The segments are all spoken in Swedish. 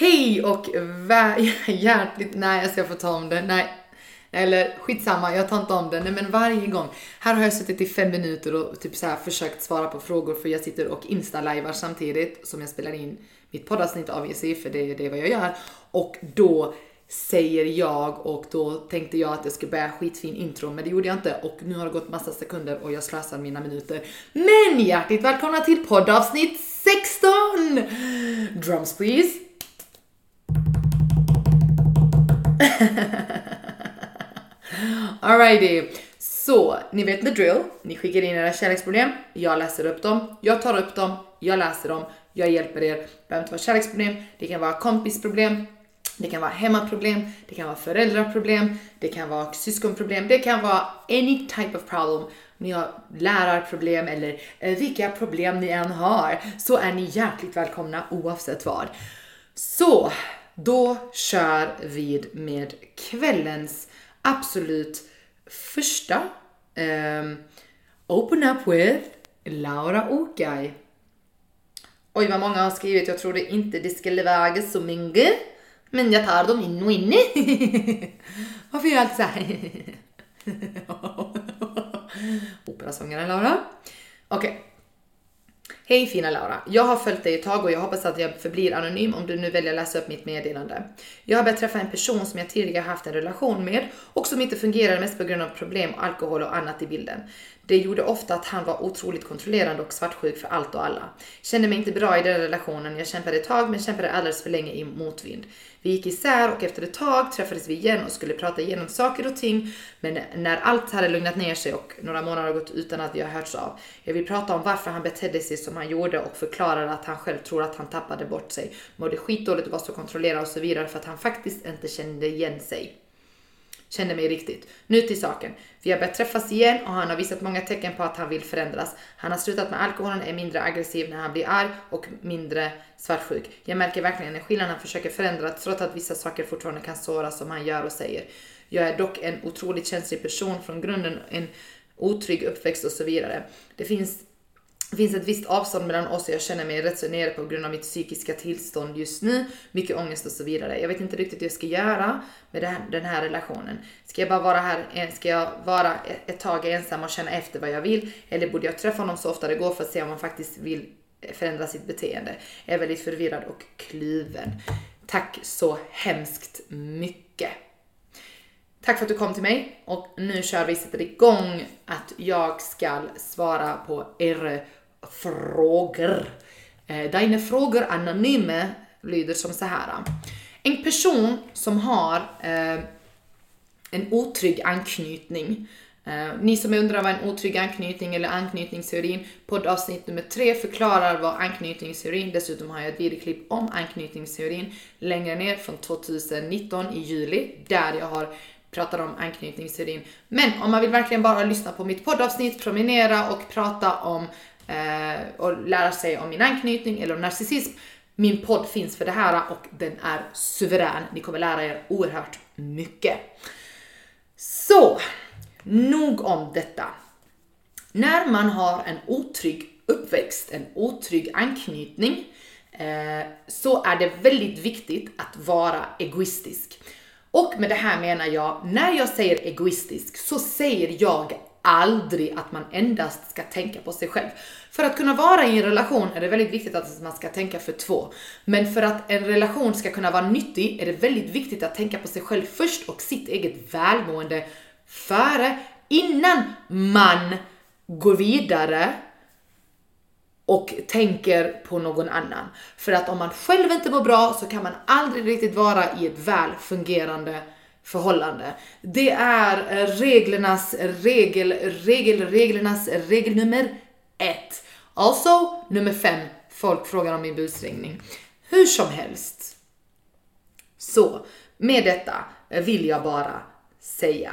Hej och vä- hjärtligt, nej jag ska få ta om det, nej. Eller skitsamma, jag tar inte om det. Nej men varje gång. Här har jag suttit i fem minuter och typ så här försökt svara på frågor för jag sitter och instalivar samtidigt som jag spelar in mitt poddavsnitt av EC för det, det är vad jag gör. Och då säger jag och då tänkte jag att jag skulle börja skitfin intro men det gjorde jag inte och nu har det gått massa sekunder och jag slösar mina minuter. Men hjärtligt välkomna till poddavsnitt 16! Drums please! Alrighty, så ni vet the drill. Ni skickar in era kärleksproblem, jag läser upp dem, jag tar upp dem, jag läser dem, jag hjälper er. Det behöver inte vara kärleksproblem, det kan vara kompisproblem, det kan vara hemmaproblem, det kan vara föräldraproblem, det kan vara syskonproblem, det kan vara any type of problem. Ni har lärarproblem eller eh, vilka problem ni än har så är ni hjärtligt välkomna oavsett vad. Så då kör vi med kvällens absolut första um, Open Up With Laura Okai. Oj vad många har skrivit, jag trodde inte det skulle väga så mycket. Men jag tar dem in och in. Varför gör jag alltid såhär? Operasångaren Laura. Okej. Okay. Hej fina Laura! Jag har följt dig ett tag och jag hoppas att jag förblir anonym om du nu väljer att läsa upp mitt meddelande. Jag har börjat träffa en person som jag tidigare haft en relation med och som inte fungerar mest på grund av problem, alkohol och annat i bilden. Det gjorde ofta att han var otroligt kontrollerande och svartsjuk för allt och alla. Kände mig inte bra i den relationen, jag kämpade ett tag men kämpade alldeles för länge i motvind. Vi gick isär och efter ett tag träffades vi igen och skulle prata igenom saker och ting. Men när allt hade lugnat ner sig och några månader gått utan att vi har hörts av. Jag vill prata om varför han betedde sig som han gjorde och förklarade att han själv tror att han tappade bort sig. Mådde skitdåligt och var så kontrollerad och så vidare för att han faktiskt inte kände igen sig. Kände mig riktigt. Nu till saken. Vi har börjat träffas igen och han har visat många tecken på att han vill förändras. Han har slutat med alkoholen, är mindre aggressiv när han blir arg och mindre svartsjuk. Jag märker verkligen en skillnad han försöker förändra trots att vissa saker fortfarande kan såra som han gör och säger. Jag är dock en otroligt känslig person från grunden, en otrygg uppväxt och så vidare. Det finns det finns ett visst avstånd mellan oss och jag känner mig rätt så nere på grund av mitt psykiska tillstånd just nu. Mycket ångest och så vidare. Jag vet inte riktigt hur jag ska göra med den här relationen. Ska jag bara vara här, eh, ska jag vara e- ett tag ensam och känna efter vad jag vill? Eller borde jag träffa honom så ofta det går för att se om han faktiskt vill eh, förändra sitt beteende? Jag är väldigt förvirrad och kluven. Tack så hemskt mycket. Tack för att du kom till mig och nu kör vi sätter igång att jag ska svara på er frågor. Eh, dina frågor anonyme lyder som så här. En person som har eh, en otrygg anknytning. Eh, ni som undrar vad en otrygg anknytning eller anknytningsteorin, poddavsnitt nummer tre förklarar vad anknytningsteorin, dessutom har jag ett videoklipp om anknytningsteorin längre ner från 2019 i juli, där jag har pratar om anknytningsteorin. Men om man vill verkligen bara lyssna på mitt poddavsnitt, promenera och prata om Eh, och lära sig om min anknytning eller narcissism. Min podd finns för det här och den är suverän. Ni kommer lära er oerhört mycket. Så, nog om detta. När man har en otrygg uppväxt, en otrygg anknytning, eh, så är det väldigt viktigt att vara egoistisk. Och med det här menar jag, när jag säger egoistisk så säger jag aldrig att man endast ska tänka på sig själv. För att kunna vara i en relation är det väldigt viktigt att man ska tänka för två. Men för att en relation ska kunna vara nyttig är det väldigt viktigt att tänka på sig själv först och sitt eget välmående före, innan man går vidare och tänker på någon annan. För att om man själv inte mår bra så kan man aldrig riktigt vara i ett väl fungerande förhållande. Det är eh, reglernas regel, regel, reglernas regel nummer ett. Alltså nummer fem, folk frågar om min busringning. Hur som helst. Så med detta vill jag bara säga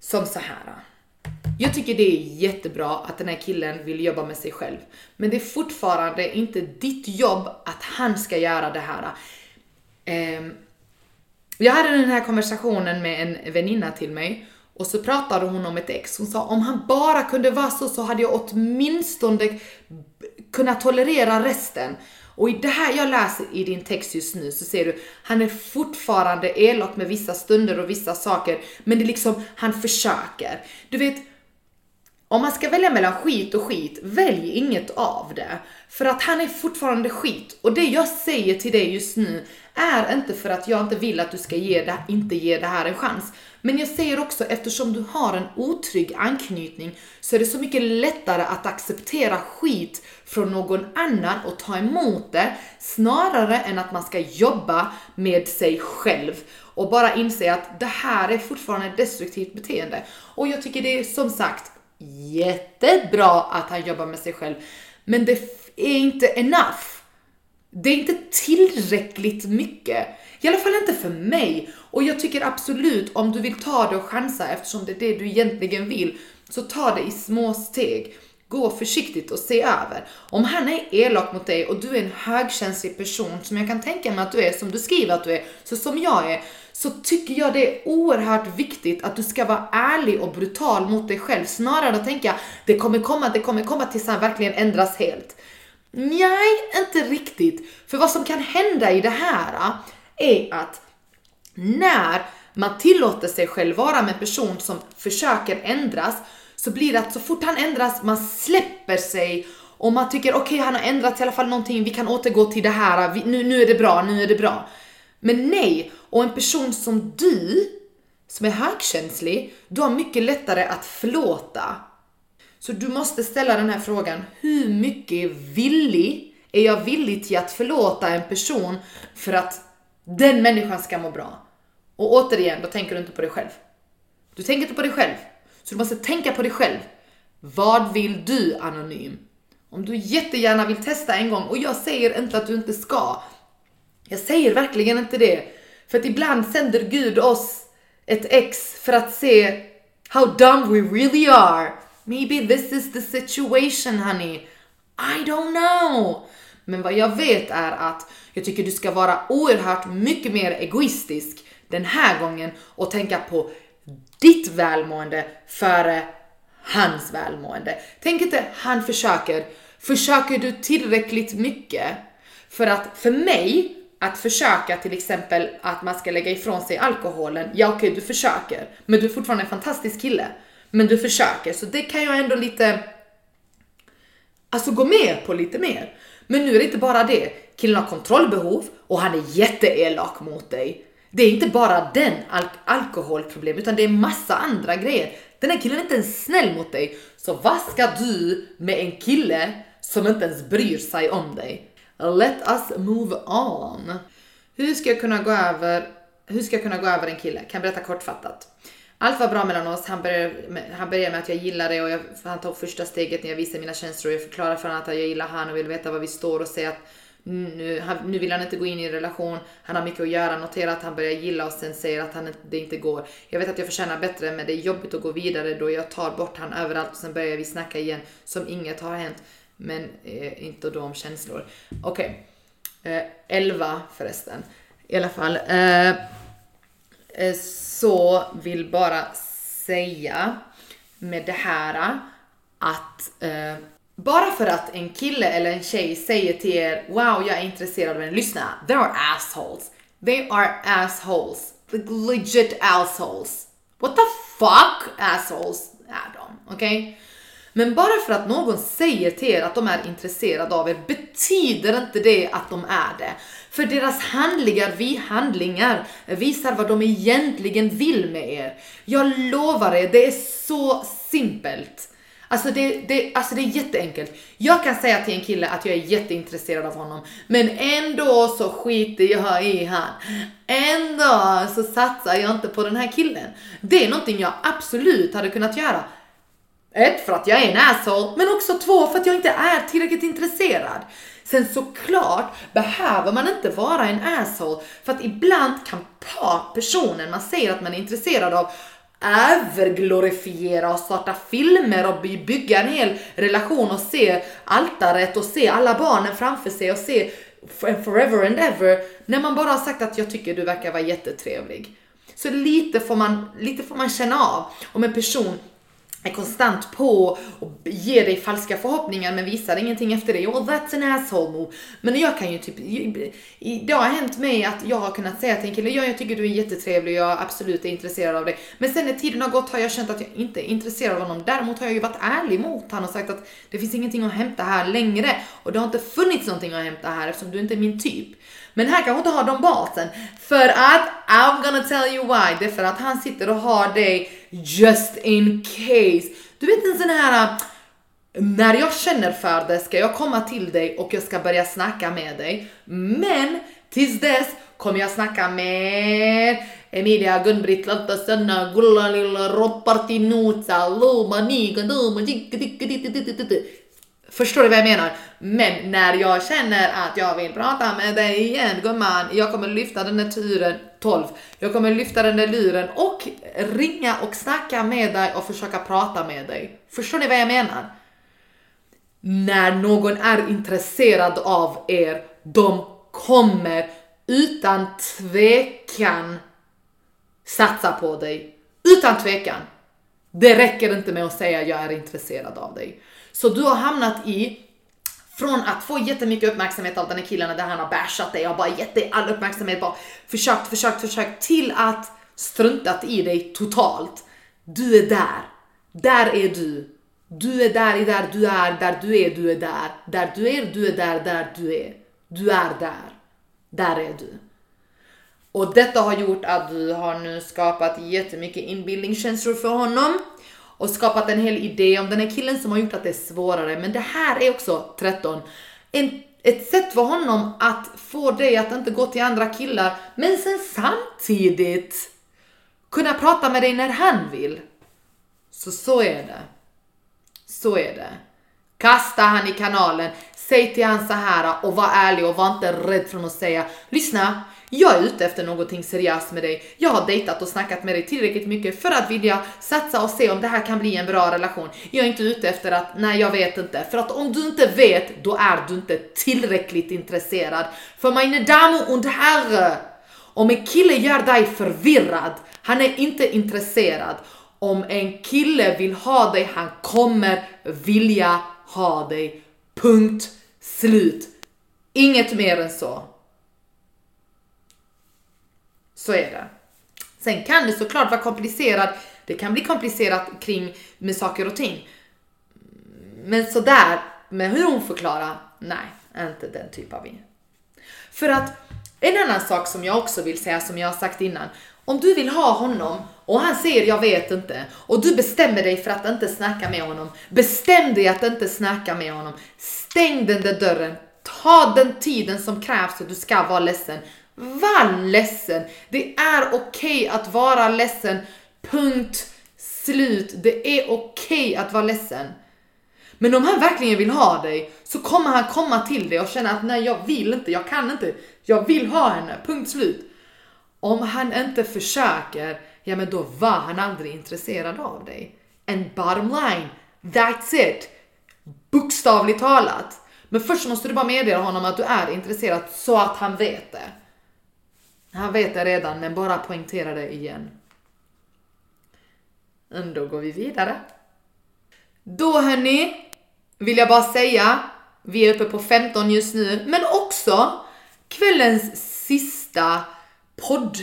som så här. Jag tycker det är jättebra att den här killen vill jobba med sig själv. Men det är fortfarande inte ditt jobb att han ska göra det här. Um, jag hade den här konversationen med en väninna till mig och så pratade hon om ett ex. Hon sa om han bara kunde vara så så hade jag åtminstone kunnat tolerera resten. Och i det här jag läser i din text just nu så ser du, han är fortfarande elak med vissa stunder och vissa saker, men det är liksom, han försöker. Du vet, om man ska välja mellan skit och skit, välj inget av det. För att han är fortfarande skit. Och det jag säger till dig just nu är inte för att jag inte vill att du ska ge det, inte ge det här en chans. Men jag säger också eftersom du har en otrygg anknytning så är det så mycket lättare att acceptera skit från någon annan och ta emot det snarare än att man ska jobba med sig själv och bara inse att det här är fortfarande ett destruktivt beteende. Och jag tycker det är som sagt jättebra att han jobbar med sig själv, men det är inte enough. Det är inte tillräckligt mycket. I alla fall inte för mig. Och jag tycker absolut om du vill ta det och chansa eftersom det är det du egentligen vill, så ta det i små steg. Gå försiktigt och se över. Om han är elak mot dig och du är en högkänslig person som jag kan tänka mig att du är, som du skriver att du är, så som jag är, så tycker jag det är oerhört viktigt att du ska vara ärlig och brutal mot dig själv snarare än att tänka det kommer komma, det kommer komma tills han verkligen ändras helt. Nej, inte riktigt. För vad som kan hända i det här ah, är att när man tillåter sig själv vara med en person som försöker ändras så blir det att så fort han ändras, man släpper sig och man tycker okej, okay, han har ändrats i alla fall någonting, vi kan återgå till det här, ah, vi, nu, nu är det bra, nu är det bra. Men nej, och en person som du, som är högkänslig, du har mycket lättare att förlåta. Så du måste ställa den här frågan, hur mycket villig är jag villig till att förlåta en person för att den människan ska må bra? Och återigen, då tänker du inte på dig själv. Du tänker inte på dig själv. Så du måste tänka på dig själv. Vad vill du anonym? Om du jättegärna vill testa en gång, och jag säger inte att du inte ska. Jag säger verkligen inte det. För att ibland sänder Gud oss ett ex för att se how dumb we really are. Maybe this is the situation honey. I don't know. Men vad jag vet är att jag tycker du ska vara oerhört mycket mer egoistisk den här gången och tänka på ditt välmående före hans välmående. Tänk inte han försöker. Försöker du tillräckligt mycket? För att för mig, att försöka till exempel att man ska lägga ifrån sig alkoholen, ja okej okay, du försöker, men du är fortfarande en fantastisk kille. Men du försöker, så det kan jag ändå lite, alltså gå med på lite mer. Men nu är det inte bara det, killen har kontrollbehov och han är jätteelak mot dig. Det är inte bara den alk alkoholproblem, utan det är massa andra grejer. Den här killen är inte ens snäll mot dig. Så vad ska du med en kille som inte ens bryr sig om dig? Let us move on. Hur ska jag kunna gå över, hur ska jag kunna gå över en kille? Kan berätta kortfattat. Allt var bra mellan oss. Han började, med, han började med att jag gillade det och jag, han tog första steget när jag visade mina känslor. Jag förklarade för honom att jag gillar han och vill veta var vi står och säga att mm, nu, han, nu vill han inte gå in i en relation, han har mycket att göra, notera att han börjar gilla och sen säger att han, det inte går. Jag vet att jag förtjänar bättre men det är jobbigt att gå vidare då jag tar bort han överallt och sen börjar vi snacka igen som inget har hänt. Men eh, inte då om känslor. Okej. Okay. Eh, 11 förresten. I alla fall. Eh, eh, så vill bara säga med det här att eh, bara för att en kille eller en tjej säger till er wow jag är intresserad av en, lyssna, they are assholes. They are assholes. Like legit assholes. What the fuck assholes är de? Okej? Okay? Men bara för att någon säger till er att de är intresserade av er betyder inte det att de är det. För deras handlingar, vi handlingar, visar vad de egentligen vill med er. Jag lovar er, det är så simpelt. Alltså det, det, alltså det är jätteenkelt. Jag kan säga till en kille att jag är jätteintresserad av honom, men ändå så skiter jag i han. Ändå så satsar jag inte på den här killen. Det är någonting jag absolut hade kunnat göra. Ett, för att jag är en asshole, men också två, för att jag inte är tillräckligt intresserad. Sen såklart behöver man inte vara en asshole, för att ibland kan personen man säger att man är intresserad av överglorifiera och starta filmer och bygga en hel relation och se altaret och se alla barnen framför sig och se forever and ever när man bara har sagt att jag tycker du verkar vara jättetrevlig. Så lite får man, lite får man känna av om en person är konstant på och ger dig falska förhoppningar men visar ingenting efter det. Oh, that's an asshole move. Men jag kan ju typ, det har hänt mig att jag har kunnat säga till en kille, ja jag tycker du är jättetrevlig och jag absolut är intresserad av dig. Men sen när tiden har gått har jag känt att jag inte är intresserad av honom. Däremot har jag ju varit ärlig mot honom och sagt att det finns ingenting att hämta här längre. Och det har inte funnits någonting att hämta här eftersom du inte är min typ. Men här kanske inte har de basen. För att, I'm gonna tell you why. Det är för att han sitter och har dig just in case. Du vet en sån här, äh, när jag känner för det ska jag komma till dig och jag ska börja snacka med dig. Men tills dess kommer jag snacka med Emilia, Gun-Britt, Lotta, Sanna, Gulla, Lilla, Roppartinutsa, Loma, Niga, Duma, Förstår du vad jag menar? Men när jag känner att jag vill prata med dig igen gumman, jag kommer lyfta den där turen 12. Jag kommer lyfta den där luren och ringa och snacka med dig och försöka prata med dig. Förstår ni vad jag menar? När någon är intresserad av er, de kommer utan tvekan satsa på dig. Utan tvekan. Det räcker inte med att säga jag är intresserad av dig. Så du har hamnat i från att få jättemycket uppmärksamhet av den här killen där han har bashat dig och bara gett dig all uppmärksamhet, bara försökt, försökt, försökt till att struntat i dig totalt. Du är där. Där är du. Du är där, där du är, där du är, du är där. Där du är, du är där, där du är. Du är där. Där är du. Och detta har gjort att du har nu skapat jättemycket inbildningskänslor för honom och skapat en hel idé om den här killen som har gjort att det är svårare. Men det här är också 13. En, ett sätt för honom att få dig att inte gå till andra killar, men sen samtidigt kunna prata med dig när han vill. Så så är det. Så är det. Kasta han i kanalen, säg till han så här och var ärlig och var inte rädd från att säga lyssna, jag är ute efter någonting seriöst med dig. Jag har dejtat och snackat med dig tillräckligt mycket för att vilja satsa och se om det här kan bli en bra relation. Jag är inte ute efter att, nej jag vet inte. För att om du inte vet, då är du inte tillräckligt intresserad. För meine Damen und Herren, om en kille gör dig förvirrad, han är inte intresserad. Om en kille vill ha dig, han kommer vilja ha dig. Punkt slut. Inget mer än så. Så är det. Sen kan det såklart vara komplicerat. Det kan bli komplicerat kring med saker och ting. Men sådär med hur hon förklarar, nej, inte den typ av in. För att en annan sak som jag också vill säga som jag har sagt innan. Om du vill ha honom och han säger jag vet inte och du bestämmer dig för att inte snacka med honom. Bestäm dig att inte snacka med honom. Stäng den där dörren. Ta den tiden som krävs för att du ska vara ledsen. Var ledsen. Det är okej okay att vara ledsen. Punkt slut. Det är okej okay att vara ledsen. Men om han verkligen vill ha dig så kommer han komma till dig och känna att nej, jag vill inte, jag kan inte, jag vill ha henne. Punkt slut. Om han inte försöker, ja men då var han aldrig intresserad av dig. And bottom line, that's it. Bokstavligt talat. Men först måste du bara meddela honom att du är intresserad så att han vet det. Han vet det redan, men bara poängterar det igen. Då går vi vidare. Då hörni, vill jag bara säga, vi är uppe på 15 just nu, men också kvällens sista podd.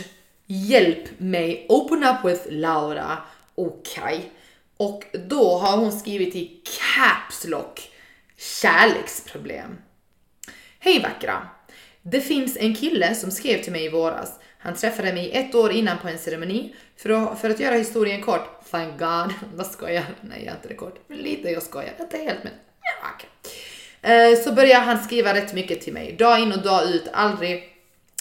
Hjälp mig open up with Laura. Okej. Kai. Och då har hon skrivit i caps lock kärleksproblem. Hej vackra! Det finns en kille som skrev till mig i våras. Han träffade mig ett år innan på en ceremoni. För att, för att göra historien kort, thank God, vad skojar, nej jag är inte det kort, men lite jag skojar, inte helt men ja, okay. Eh, så började han skriva rätt mycket till mig, dag in och dag ut, aldrig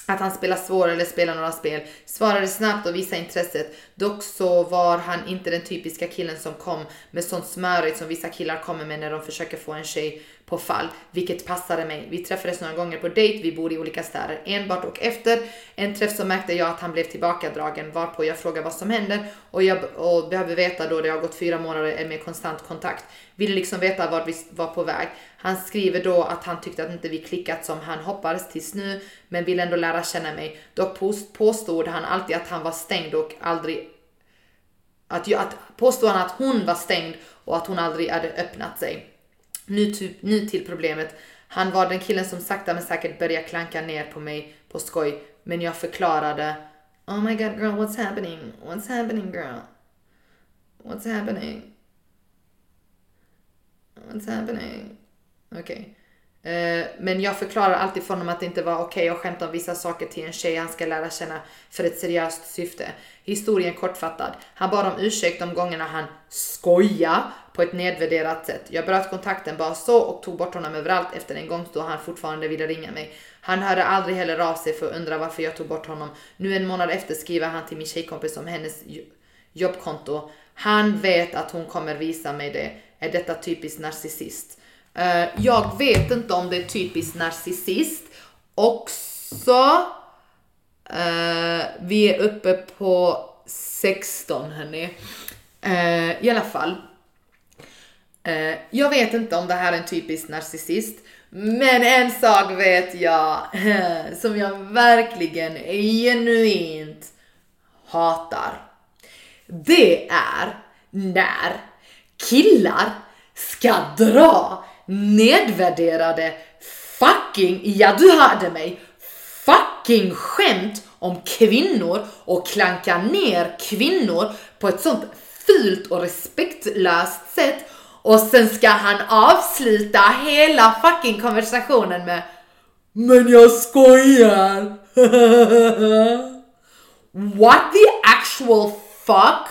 att han spelar svår eller spelar några spel, svarade snabbt och visade intresset. Dock så var han inte den typiska killen som kom med sånt smörigt som vissa killar kommer med när de försöker få en tjej på fall, vilket passade mig. Vi träffades några gånger på dejt, vi bor i olika städer. Enbart och efter en träff så märkte jag att han blev tillbakadragen varpå jag frågade vad som händer och jag och behöver veta då det har gått fyra månader med konstant kontakt. Ville liksom veta vart vi var på väg. Han skriver då att han tyckte att inte vi klickat som han hoppades tills nu, men vill ändå lära känna mig. Dock påstod han alltid att han var stängd och aldrig Att, jag, att påstod han att hon var stängd och att hon aldrig hade öppnat sig. Nu, typ, nu till problemet. Han var den killen som sakta men säkert började klanka ner på mig på skoj. Men jag förklarade. Oh my god girl, what's happening? What's happening girl? What's happening? What's happening? Okej. Okay. Eh, men jag förklarar alltid för honom att det inte var okej okay att skämta om vissa saker till en tjej han ska lära känna för ett seriöst syfte. Historien kortfattad. Han bad om ursäkt de gångerna han skoja på ett nedvärderat sätt. Jag bröt kontakten bara så och tog bort honom överallt efter en gång då han fortfarande ville ringa mig. Han hörde aldrig heller av sig för att undra varför jag tog bort honom. Nu en månad efter skriver han till min tjejkompis om hennes jobbkonto. Han vet att hon kommer visa mig det. Är detta typiskt narcissist? Eh, jag vet inte om det är typiskt narcissist. Också, uh, vi är uppe på 16 hörni. Uh, I alla fall. jag vet inte om det här är en typisk narcissist. Men en sak vet jag som jag verkligen genuint hatar. Det är när killar ska dra nedvärderade fucking, ja du hörde mig, fucking skämt om kvinnor och klanka ner kvinnor på ett sånt fult och respektlöst sätt och sen ska han avsluta hela fucking konversationen med Men jag skojar! What the actual fuck?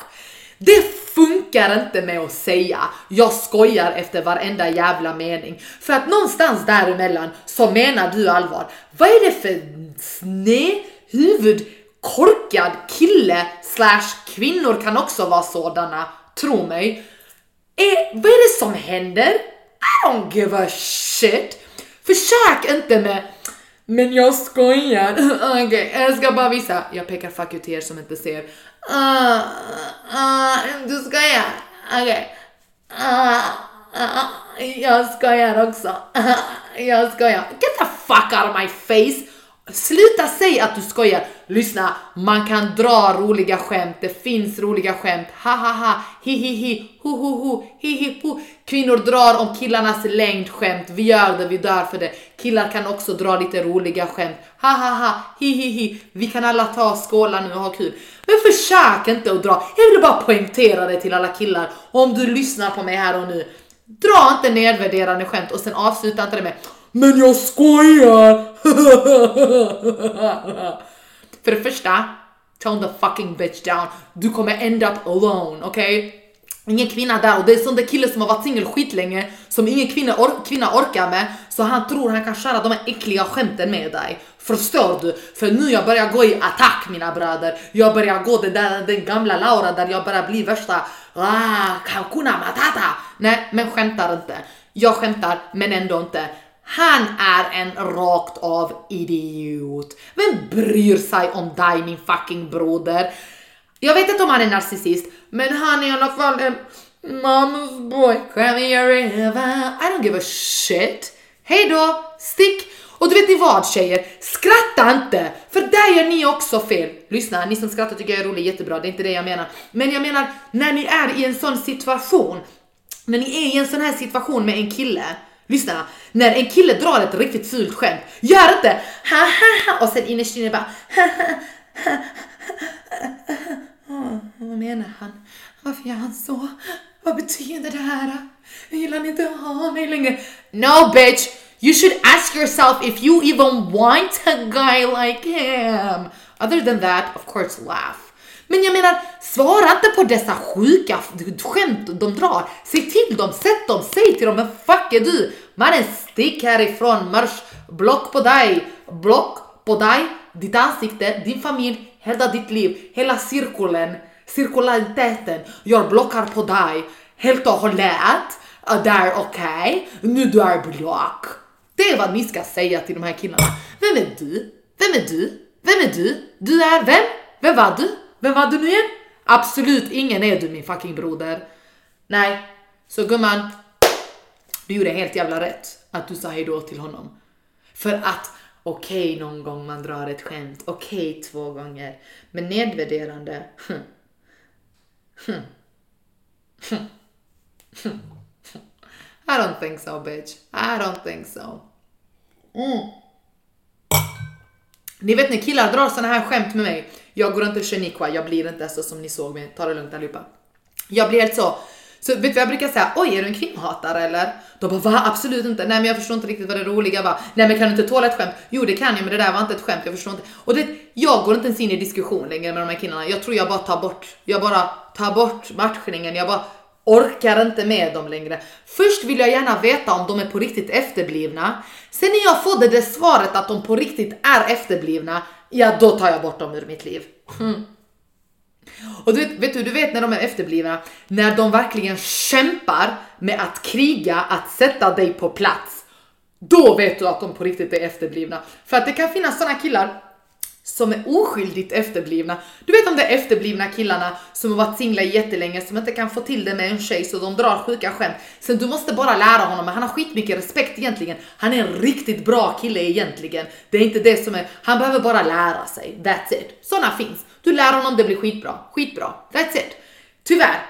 Det funkar inte med att säga jag skojar efter varenda jävla mening. För att någonstans däremellan så menar du allvar. Vad är det för snehuvud korkad kille slash kvinnor kan också vara sådana, tro mig. Är, vad är det som händer? I don't give a shit. Försök inte med men jag skojar. Okej, okay, jag ska bara visa. Jag pekar fuck you till er som inte ser. Uh, uh, du skojar? Okej. Okay. Uh, uh, jag skojar också. jag skojar. Get the fuck out of my face! Sluta säga att du skojar. Lyssna, man kan dra roliga skämt. Det finns roliga skämt. Ha ha ha, hi hi hi, ho ho ho, hi hi ho. Kvinnor drar om killarnas längdskämt. Vi gör det, vi dör för det. Killar kan också dra lite roliga skämt. Ha ha ha, hi hi hi. Vi kan alla ta skåla nu och ha kul. Men försök inte att dra. Jag vill bara poängtera det till alla killar. Om du lyssnar på mig här och nu. Dra inte nedvärderande skämt och sen avsluta inte det med men jag skojar! För det första, tone the fucking bitch down. Du kommer end up alone, okej? Okay? Ingen kvinna där och det är sån där kille som har varit singel skitlänge som ingen kvinna, or kvinna orkar med så han tror han kan köra de här äckliga skämten med dig. Förstår du? För nu jag börjar gå i attack mina bröder. Jag börjar gå den där den gamla Laura där jag börjar bli värsta ah, Kankuna Matata. Nej, men skämtar inte. Jag skämtar, men ändå inte. Han är en rakt av idiot. Vem bryr sig om dig min fucking broder? Jag vet inte om han är narcissist, men han är i alla fall en mom's boy, cry me. I don't give a shit. Hej då, stick! Och du vet ni vad tjejer? Skratta inte! För där gör ni också fel. Lyssna, ni som skrattar tycker jag är rolig, jättebra, det är inte det jag menar. Men jag menar, när ni är i en sån situation, när ni är i en sån här situation med en kille, Lyssna, när en kille drar ett riktigt fult skämt, gör inte ha ha ha och sen innerst inne bara ha ha ha ha. Vad menar han? Varför gör han så? Vad betyder det här? Jag han inte ha mig längre? No bitch! You should ask yourself if you even want a guy like him. Other than that, of course laugh. Men jag menar, svara inte på dessa sjuka skämt de drar. Säg till dem, sätt dem, säg till dem, men fuck är du? Mannen stick härifrån, marsch, block på dig, block på dig, ditt ansikte, din familj, hela ditt liv, hela cirkulen, cirkulariteten. Jag blockar på dig helt och hållet. Det är okej, okay. nu du är block. Det är vad ni ska säga till de här killarna. Vem är du? Vem är du? Vem är du? Du är vem? Vem var du? Vem var du nu igen? Absolut ingen är du min fucking broder. Nej, så gumman, du gjorde helt jävla rätt att du sa hejdå till honom. För att okej okay, någon gång man drar ett skämt, okej okay, två gånger, men nedvärderande, I don't think so bitch. I don't think so. Mm. Ni vet när killar drar såna här skämt med mig. Jag går inte Shaniqua, jag blir inte så som ni såg mig. Ta det lugnt allihopa. Jag blir helt så. Så vet du vad jag brukar säga? Oj, är du en kvinnohatare eller? Då bara va? Absolut inte. Nej, men jag förstår inte riktigt vad det roliga var. Nej, men kan du inte tåla ett skämt? Jo, det kan jag, men det där var inte ett skämt. Jag förstår inte. Och det, jag går inte ens in i diskussion längre med de här killarna. Jag tror jag bara tar bort. Jag bara tar bort matchningen. Jag bara orkar inte med dem längre. Först vill jag gärna veta om de är på riktigt efterblivna. Sen när jag får det där svaret att de på riktigt är efterblivna, ja då tar jag bort dem ur mitt liv. Mm. Och du vet, vet du, du vet när de är efterblivna, när de verkligen kämpar med att kriga, att sätta dig på plats. Då vet du att de på riktigt är efterblivna. För att det kan finnas såna killar som är oskyldigt efterblivna. Du vet de där efterblivna killarna som har varit singlar jättelänge som inte kan få till det med en tjej så de drar sjuka skämt. Sen du måste bara lära honom, men han har skitmycket respekt egentligen. Han är en riktigt bra kille egentligen. Det är inte det som är, han behöver bara lära sig. That's it. Såna finns. Du lär honom, det blir skitbra. Skitbra. That's it. Tyvärr.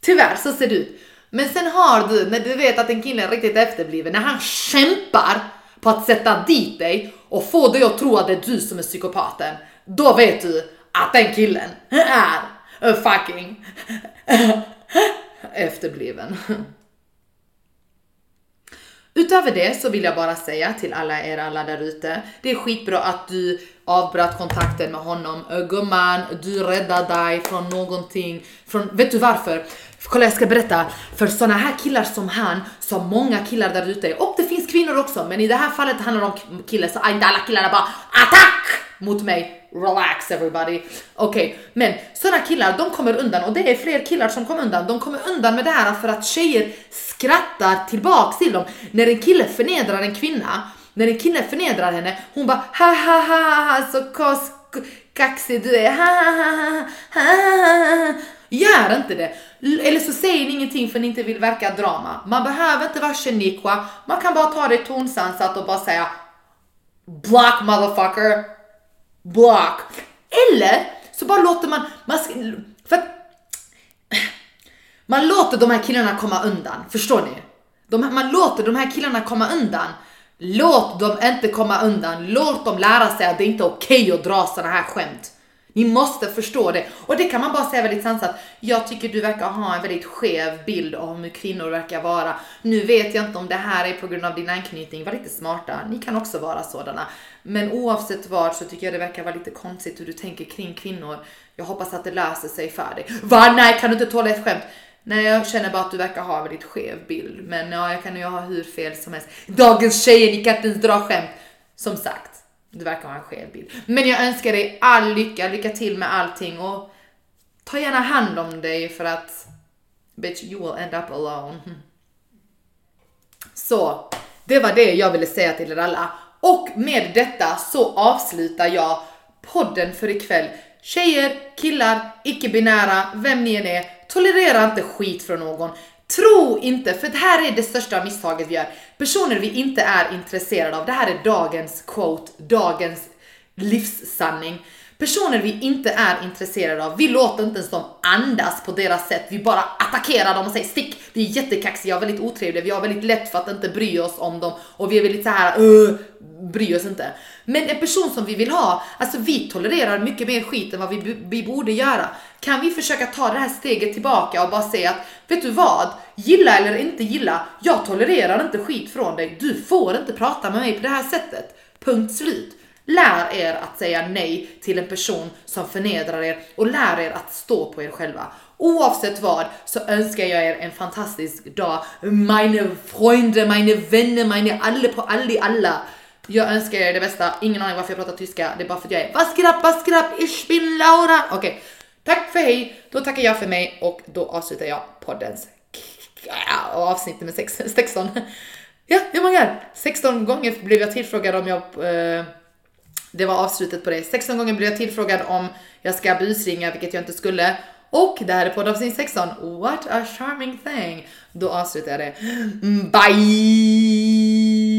Tyvärr så ser det ut. Men sen har du, när du vet att en kille är riktigt efterbliven, när han kämpar på att sätta dit dig och få dig att tro att det är du som är psykopaten, då vet du att den killen är fucking efterbliven. Utöver det så vill jag bara säga till alla er alla där ute, det är skitbra att du avbröt kontakten med honom. Gumman, du räddade dig från någonting. Från, vet du varför? Kolla jag ska berätta, för såna här killar som han, så många killar där ute, och det finns kvinnor också, men i det här fallet handlar det om killar, så inte alla killarna bara ATTACK! mot mig. Relax everybody. Okej, okay. men såna killar, de kommer undan och det är fler killar som kommer undan. De kommer undan med det här för att tjejer skrattar tillbaks till dem. När en kille förnedrar en kvinna, när en kille förnedrar henne, hon bara ha ha ha ha så kos kaxig du är, ha ha ha ha ha ha Gör inte det. Eller så säger ni ingenting för ni inte vill verka drama. Man behöver inte vara Shaniqua, man kan bara ta det tonsansat och bara säga Block motherfucker, block. Eller så bara låter man, man för att, man låter de här killarna komma undan, förstår ni? De, man låter de här killarna komma undan. Låt dem inte komma undan, låt dem lära sig att det inte är okej okay att dra sådana här skämt. Ni måste förstå det. Och det kan man bara säga väldigt sansat. Jag tycker du verkar ha en väldigt skev bild om hur kvinnor verkar vara. Nu vet jag inte om det här är på grund av din anknytning. Var lite smarta. Ni kan också vara sådana. Men oavsett vad så tycker jag det verkar vara lite konstigt hur du tänker kring kvinnor. Jag hoppas att det löser sig för dig. Va? Nej, kan du inte tåla ett skämt? Nej, jag känner bara att du verkar ha en väldigt skev bild. Men ja, jag kan ju ha hur fel som helst. Dagens tjejer, ni kan inte ens dra skämt. Som sagt, du verkar ha en skev bild. Men jag önskar dig all lycka, lycka till med allting och ta gärna hand om dig för att bitch, you will end up alone. Så, det var det jag ville säga till er alla. Och med detta så avslutar jag podden för ikväll. Tjejer, killar, icke-binära, vem ni än är, tolerera inte skit från någon. Tro inte, för det här är det största misstaget vi gör. Personer vi inte är intresserade av. Det här är dagens quote, dagens livssanning. Personer vi inte är intresserade av, vi låter inte ens dem andas på deras sätt. Vi bara attackerar dem och säger stick. Vi är jättekaxiga och väldigt otrevliga. Vi har väldigt lätt för att inte bry oss om dem och vi är väldigt så här, uh, bry oss inte. Men en person som vi vill ha, alltså vi tolererar mycket mer skit än vad vi, vi borde göra. Kan vi försöka ta det här steget tillbaka och bara säga att, vet du vad? Gilla eller inte gilla, jag tolererar inte skit från dig. Du får inte prata med mig på det här sättet. Punkt slut. Lär er att säga nej till en person som förnedrar er och lär er att stå på er själva. Oavsett vad så önskar jag er en fantastisk dag. Meine Freunde, meine Vänner, meine alle på alli alla. Jag önskar er det bästa. Ingen aning varför jag pratar tyska. Det är bara för att jag är vaskrapp, vaskrapp, ich bin Laura. Okej, okay. tack för hej. Då tackar jag för mig och då avslutar jag poddens avsnitt nummer 16. Ja, hur många? 16 gånger blev jag tillfrågad om jag eh, det var avslutet på det. 16 gånger blev jag tillfrågad om jag ska busringa, vilket jag inte skulle. Och det här är poddavsnitt 16. What a charming thing. Då avslutar jag det. Mm, bye!